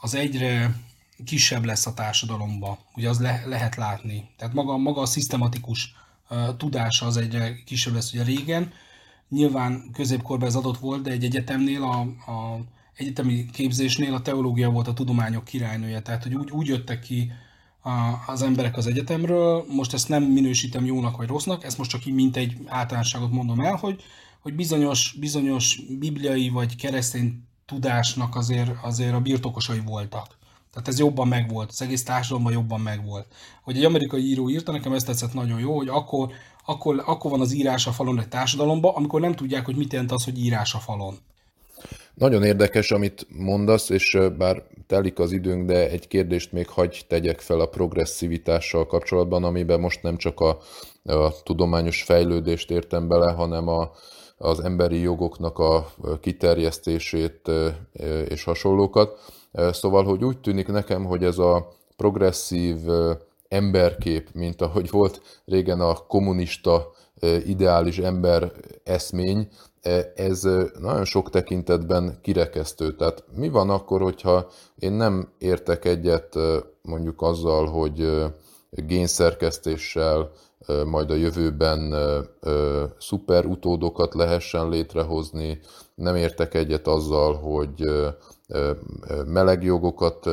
az egyre kisebb lesz a társadalomba, ugye az le, lehet látni. Tehát maga, maga a szisztematikus uh, tudása az egyre kisebb lesz. Ugye régen nyilván középkorban ez adott volt, de egy egyetemnél, a, a egyetemi képzésnél a teológia volt a tudományok királynője, tehát hogy úgy, úgy jöttek ki az emberek az egyetemről, most ezt nem minősítem jónak vagy rossznak, ezt most csak így mint egy általánosságot mondom el, hogy, hogy bizonyos, bizonyos bibliai vagy keresztény tudásnak azért, azért a birtokosai voltak. Tehát ez jobban megvolt, az egész társadalomban jobban megvolt. Hogy egy amerikai író írta, nekem ezt tetszett nagyon jó, hogy akkor, akkor, akkor van az írás a falon egy társadalomban, amikor nem tudják, hogy mit jelent az, hogy írás a falon. Nagyon érdekes, amit mondasz, és bár telik az időnk, de egy kérdést még hagy tegyek fel a progresszivitással kapcsolatban, amiben most nem csak a, a tudományos fejlődést értem bele, hanem a, az emberi jogoknak a kiterjesztését és hasonlókat. Szóval, hogy úgy tűnik nekem, hogy ez a progresszív emberkép, mint ahogy volt régen a kommunista ideális ember eszmény, ez nagyon sok tekintetben kirekesztő. Tehát mi van akkor, hogyha én nem értek egyet mondjuk azzal, hogy génszerkesztéssel majd a jövőben szuper utódokat lehessen létrehozni. Nem értek egyet azzal, hogy meleg jogokat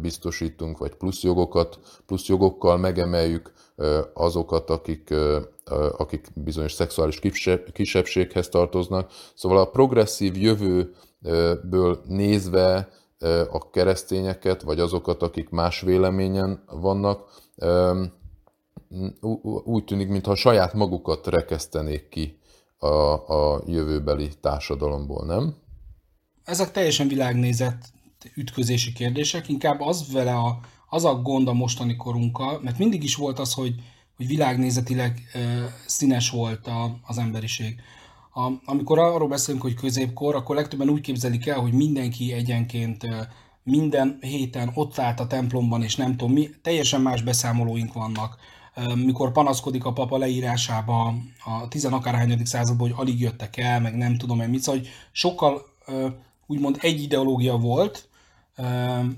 biztosítunk, vagy plusz jogokat, plusz jogokkal megemeljük azokat, akik, akik bizonyos szexuális kisebbséghez tartoznak. Szóval a progresszív jövőből nézve a keresztényeket, vagy azokat, akik más véleményen vannak, úgy tűnik, mintha saját magukat rekesztenék ki a, a jövőbeli társadalomból, nem? Ezek teljesen világnézet ütközési kérdések, inkább az vele a, az a gond a mostani korunkkal, mert mindig is volt az, hogy, hogy világnézetileg e, színes volt a, az emberiség. A, amikor arról beszélünk, hogy középkor, akkor legtöbben úgy képzelik el, hogy mindenki egyenként minden héten ott állt a templomban, és nem tudom mi, teljesen más beszámolóink vannak mikor panaszkodik a papa leírásába a tizenakárhányadik században, hogy alig jöttek el, meg nem tudom én mit, szóval, hogy sokkal úgymond egy ideológia volt,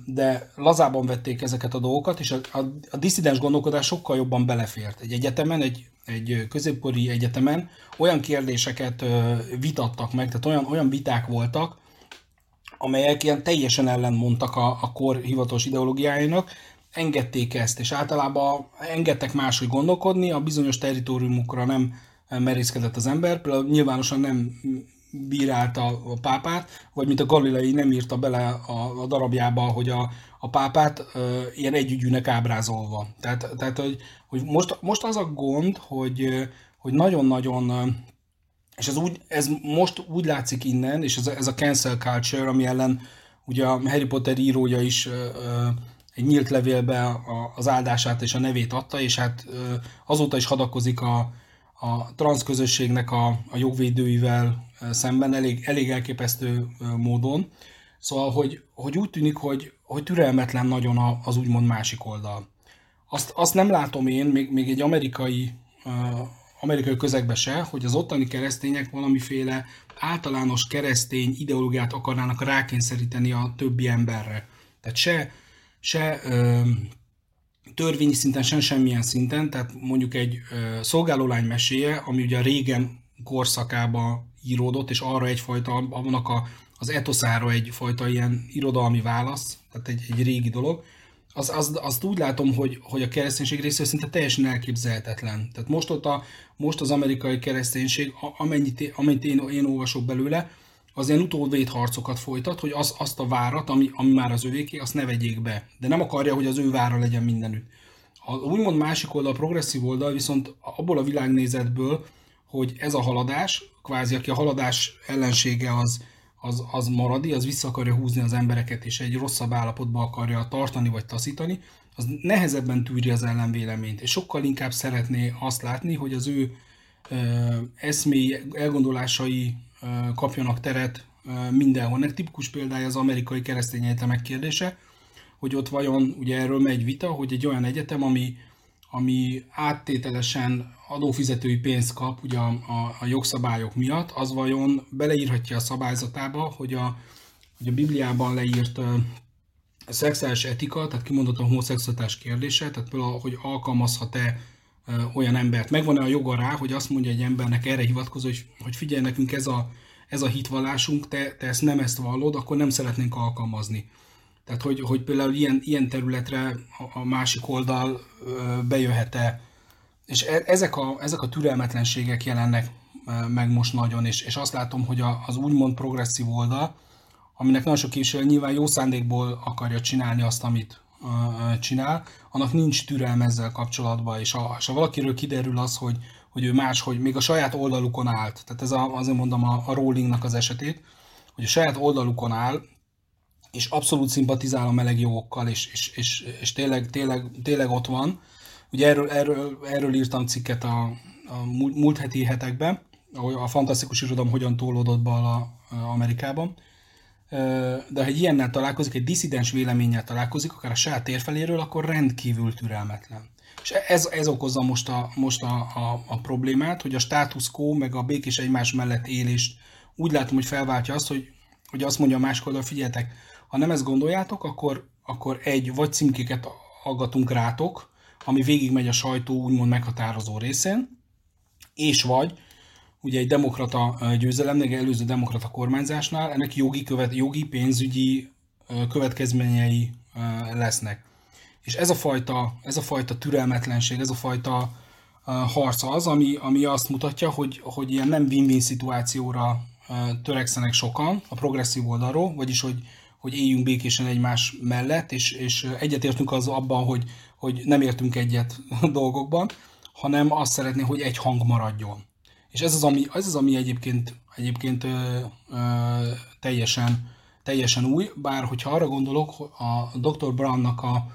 de lazában vették ezeket a dolgokat, és a, a, a diszidens gondolkodás sokkal jobban belefért. Egy egyetemen, egy, egy középkori egyetemen olyan kérdéseket vitattak meg, tehát olyan, olyan viták voltak, amelyek ilyen teljesen ellentmondtak a, a kor hivatalos ideológiájának, engedték ezt, és általában engedtek máshogy gondolkodni, a bizonyos territóriumokra nem merészkedett az ember, például nyilvánosan nem bírálta a pápát, vagy mint a Galilei nem írta bele a, a darabjába, hogy a, a pápát ö, ilyen együgyűnek ábrázolva. Tehát, tehát hogy, hogy most, most az a gond, hogy, hogy nagyon-nagyon és ez, úgy, ez most úgy látszik innen, és ez, ez a cancel culture, ami ellen ugye a Harry Potter írója is ö, egy nyílt levélbe az áldását és a nevét adta, és hát ö, azóta is hadakozik a, a transz közösségnek a, a jogvédőivel szemben elég, elég elképesztő módon. Szóval, hogy, hogy úgy tűnik, hogy, hogy türelmetlen nagyon az úgymond másik oldal. Azt, azt nem látom én, még, még egy amerikai amerikai közegbe se, hogy az ottani keresztények valamiféle általános keresztény ideológiát akarnának rákényszeríteni a többi emberre. Tehát se, se törvényi szinten, sem semmilyen szinten, tehát mondjuk egy szolgálólány meséje, ami ugye a régen korszakába íródott, és arra egyfajta, annak a, az etoszára egyfajta ilyen irodalmi válasz, tehát egy, egy régi dolog, az, az, azt úgy látom, hogy, hogy a kereszténység részéről szinte teljesen elképzelhetetlen. Tehát most, ott a, most az amerikai kereszténység, amennyit, amennyit én, én olvasok belőle, az ilyen utódvét harcokat folytat, hogy az, azt a várat, ami, ami már az övéké, azt ne vegyék be. De nem akarja, hogy az ő vára legyen mindenütt. A úgymond másik oldal, a progresszív oldal viszont abból a világnézetből, hogy ez a haladás, kvázi aki a haladás ellensége az, az, az maradi, az vissza akarja húzni az embereket, és egy rosszabb állapotba akarja tartani vagy taszítani, az nehezebben tűri az ellenvéleményt, és sokkal inkább szeretné azt látni, hogy az ő ö, eszmély, elgondolásai kapjanak teret mindenhol. Nek tipikus példája az amerikai keresztény egyetemek kérdése, hogy ott vajon, ugye erről megy vita, hogy egy olyan egyetem, ami, ami áttételesen adófizetői pénzt kap ugye a, a, a jogszabályok miatt, az vajon beleírhatja a szabályzatába, hogy a, hogy a Bibliában leírt szexuális etika, tehát kimondott a homoszexualitás kérdése, tehát például, hogy alkalmazhat-e olyan embert, megvan-e a joga rá, hogy azt mondja egy embernek erre hivatkozó, hogy, hogy figyelj nekünk ez a, ez a hitvallásunk, te, te ezt nem ezt vallod, akkor nem szeretnénk alkalmazni. Tehát, hogy, hogy például ilyen, ilyen területre a másik oldal bejöhet-e és e, ezek a, ezek a türelmetlenségek jelennek meg most nagyon, és, és azt látom, hogy a, az úgymond progresszív oldal, aminek nagyon sok képviselő nyilván jó szándékból akarja csinálni azt, amit csinál, annak nincs türelme ezzel kapcsolatban, és, a, és ha valakiről kiderül az, hogy, hogy ő más, hogy még a saját oldalukon állt, tehát ez a, azért mondom a, a Rowlingnak az esetét, hogy a saját oldalukon áll, és abszolút szimpatizál a meleg jogokkal, és, és, és, és tényleg, tényleg, tényleg ott van, Ugye erről, erről, erről írtam cikket a, a múlt heti hetekben, a fantasztikus irodalom hogyan tólódott be a, Amerikában. De ha egy ilyennel találkozik, egy diszidens véleménnyel találkozik, akár a saját térfeléről, akkor rendkívül türelmetlen. És ez, ez okozza most, a, most a, a, a problémát, hogy a status quo, meg a békés egymás mellett élést úgy látom, hogy felváltja azt, hogy, hogy azt mondja a másik oldal, figyeljetek, ha nem ezt gondoljátok, akkor, akkor egy, vagy címkéket aggatunk rátok, ami végigmegy a sajtó úgymond meghatározó részén, és vagy ugye egy demokrata győzelemnek, előző demokrata kormányzásnál ennek jogi, követ, jogi pénzügyi következményei lesznek. És ez a fajta, ez a fajta türelmetlenség, ez a fajta harc az, ami, ami azt mutatja, hogy, hogy ilyen nem win-win szituációra törekszenek sokan a progresszív oldalról, vagyis hogy, hogy éljünk békésen egymás mellett, és, és egyetértünk az abban, hogy, hogy nem értünk egyet dolgokban, hanem azt szeretné, hogy egy hang maradjon. És ez az, ami, ez az, ami egyébként, egyébként ö, ö, teljesen, teljesen új, bár hogyha arra gondolok, a Dr. Brownnak a,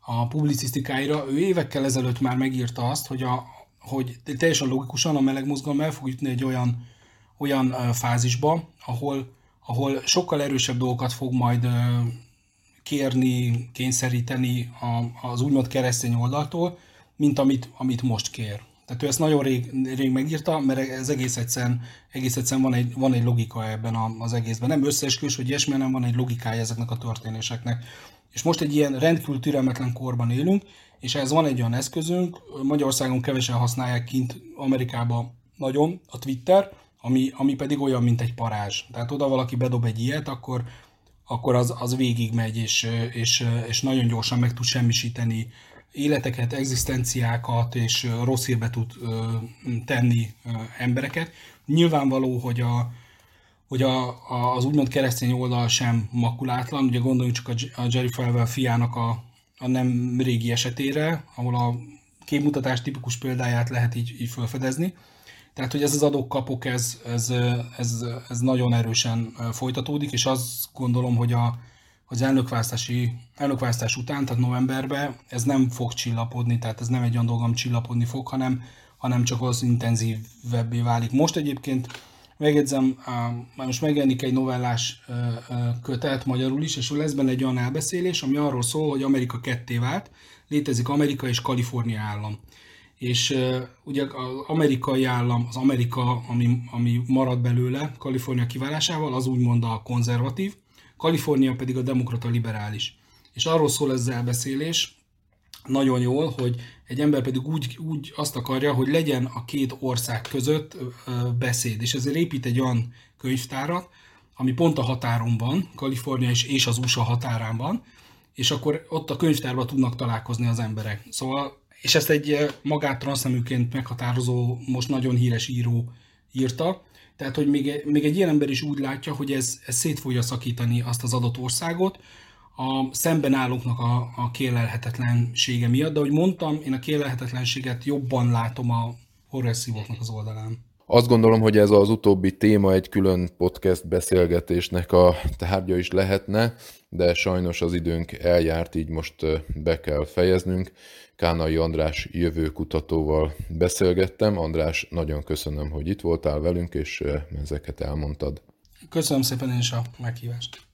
a publicisztikáira, ő évekkel ezelőtt már megírta azt, hogy, a, hogy teljesen logikusan a meleg mozgalom el fog jutni egy olyan, olyan fázisba, ahol, ahol sokkal erősebb dolgokat fog majd kérni, kényszeríteni az úgymond keresztény oldaltól, mint amit, amit most kér. Tehát ő ezt nagyon rég, rég megírta, mert ez egész egyszerűen, egész egyszerűen van, egy, van egy logika ebben az egészben. Nem összeesküvés, hogy ilyesmi, nem van egy logikája ezeknek a történéseknek. És most egy ilyen rendkívül türelmetlen korban élünk, és ez van egy olyan eszközünk, Magyarországon kevesen használják kint, Amerikában nagyon, a Twitter, ami, ami pedig olyan, mint egy parázs. Tehát oda valaki bedob egy ilyet, akkor akkor az, az végigmegy, és, és, és nagyon gyorsan meg tud semmisíteni életeket, egzisztenciákat, és rossz hírbe tud tenni embereket. Nyilvánvaló, hogy a, hogy a, a, az úgymond keresztény oldal sem makulátlan. Ugye gondoljunk csak a, Jerry Falwell fiának a, a nem régi esetére, ahol a képmutatás tipikus példáját lehet így, így felfedezni. Tehát, hogy ez az adókapok, ez, ez, ez, ez nagyon erősen folytatódik, és azt gondolom, hogy a, az elnökválasztási, elnökválasztás után, tehát novemberben ez nem fog csillapodni, tehát ez nem egy olyan dolog, ami csillapodni fog, hanem, hanem csak az intenzívebbé válik. Most egyébként megjegyzem, már most megjelenik egy novellás kötet magyarul is, és lesz benne egy olyan elbeszélés, ami arról szól, hogy Amerika ketté vált, létezik Amerika és Kalifornia állam. És ugye az amerikai állam, az Amerika, ami, ami marad belőle Kalifornia kiválásával, az úgymond a konzervatív, Kalifornia pedig a demokrata liberális. És arról szól ez az elbeszélés, nagyon jól, hogy egy ember pedig úgy, úgy azt akarja, hogy legyen a két ország között beszéd, és ezért épít egy olyan könyvtárat, ami pont a határon van, Kalifornia és, és az USA határán van, és akkor ott a könyvtárban tudnak találkozni az emberek. Szóval, és ezt egy magát transzneműként meghatározó, most nagyon híres író írta, tehát, hogy még, még egy ilyen ember is úgy látja, hogy ez, ez szét fogja szakítani azt az adott országot, a szemben állóknak a, a kérlelhetetlensége miatt, de ahogy mondtam, én a kérlelhetetlenséget jobban látom a horresszívoknak az oldalán. Azt gondolom, hogy ez az utóbbi téma egy külön podcast beszélgetésnek a tárgya is lehetne, de sajnos az időnk eljárt, így most be kell fejeznünk. Kánai András jövőkutatóval beszélgettem. András, nagyon köszönöm, hogy itt voltál velünk, és ezeket elmondtad. Köszönöm szépen én is a meghívást.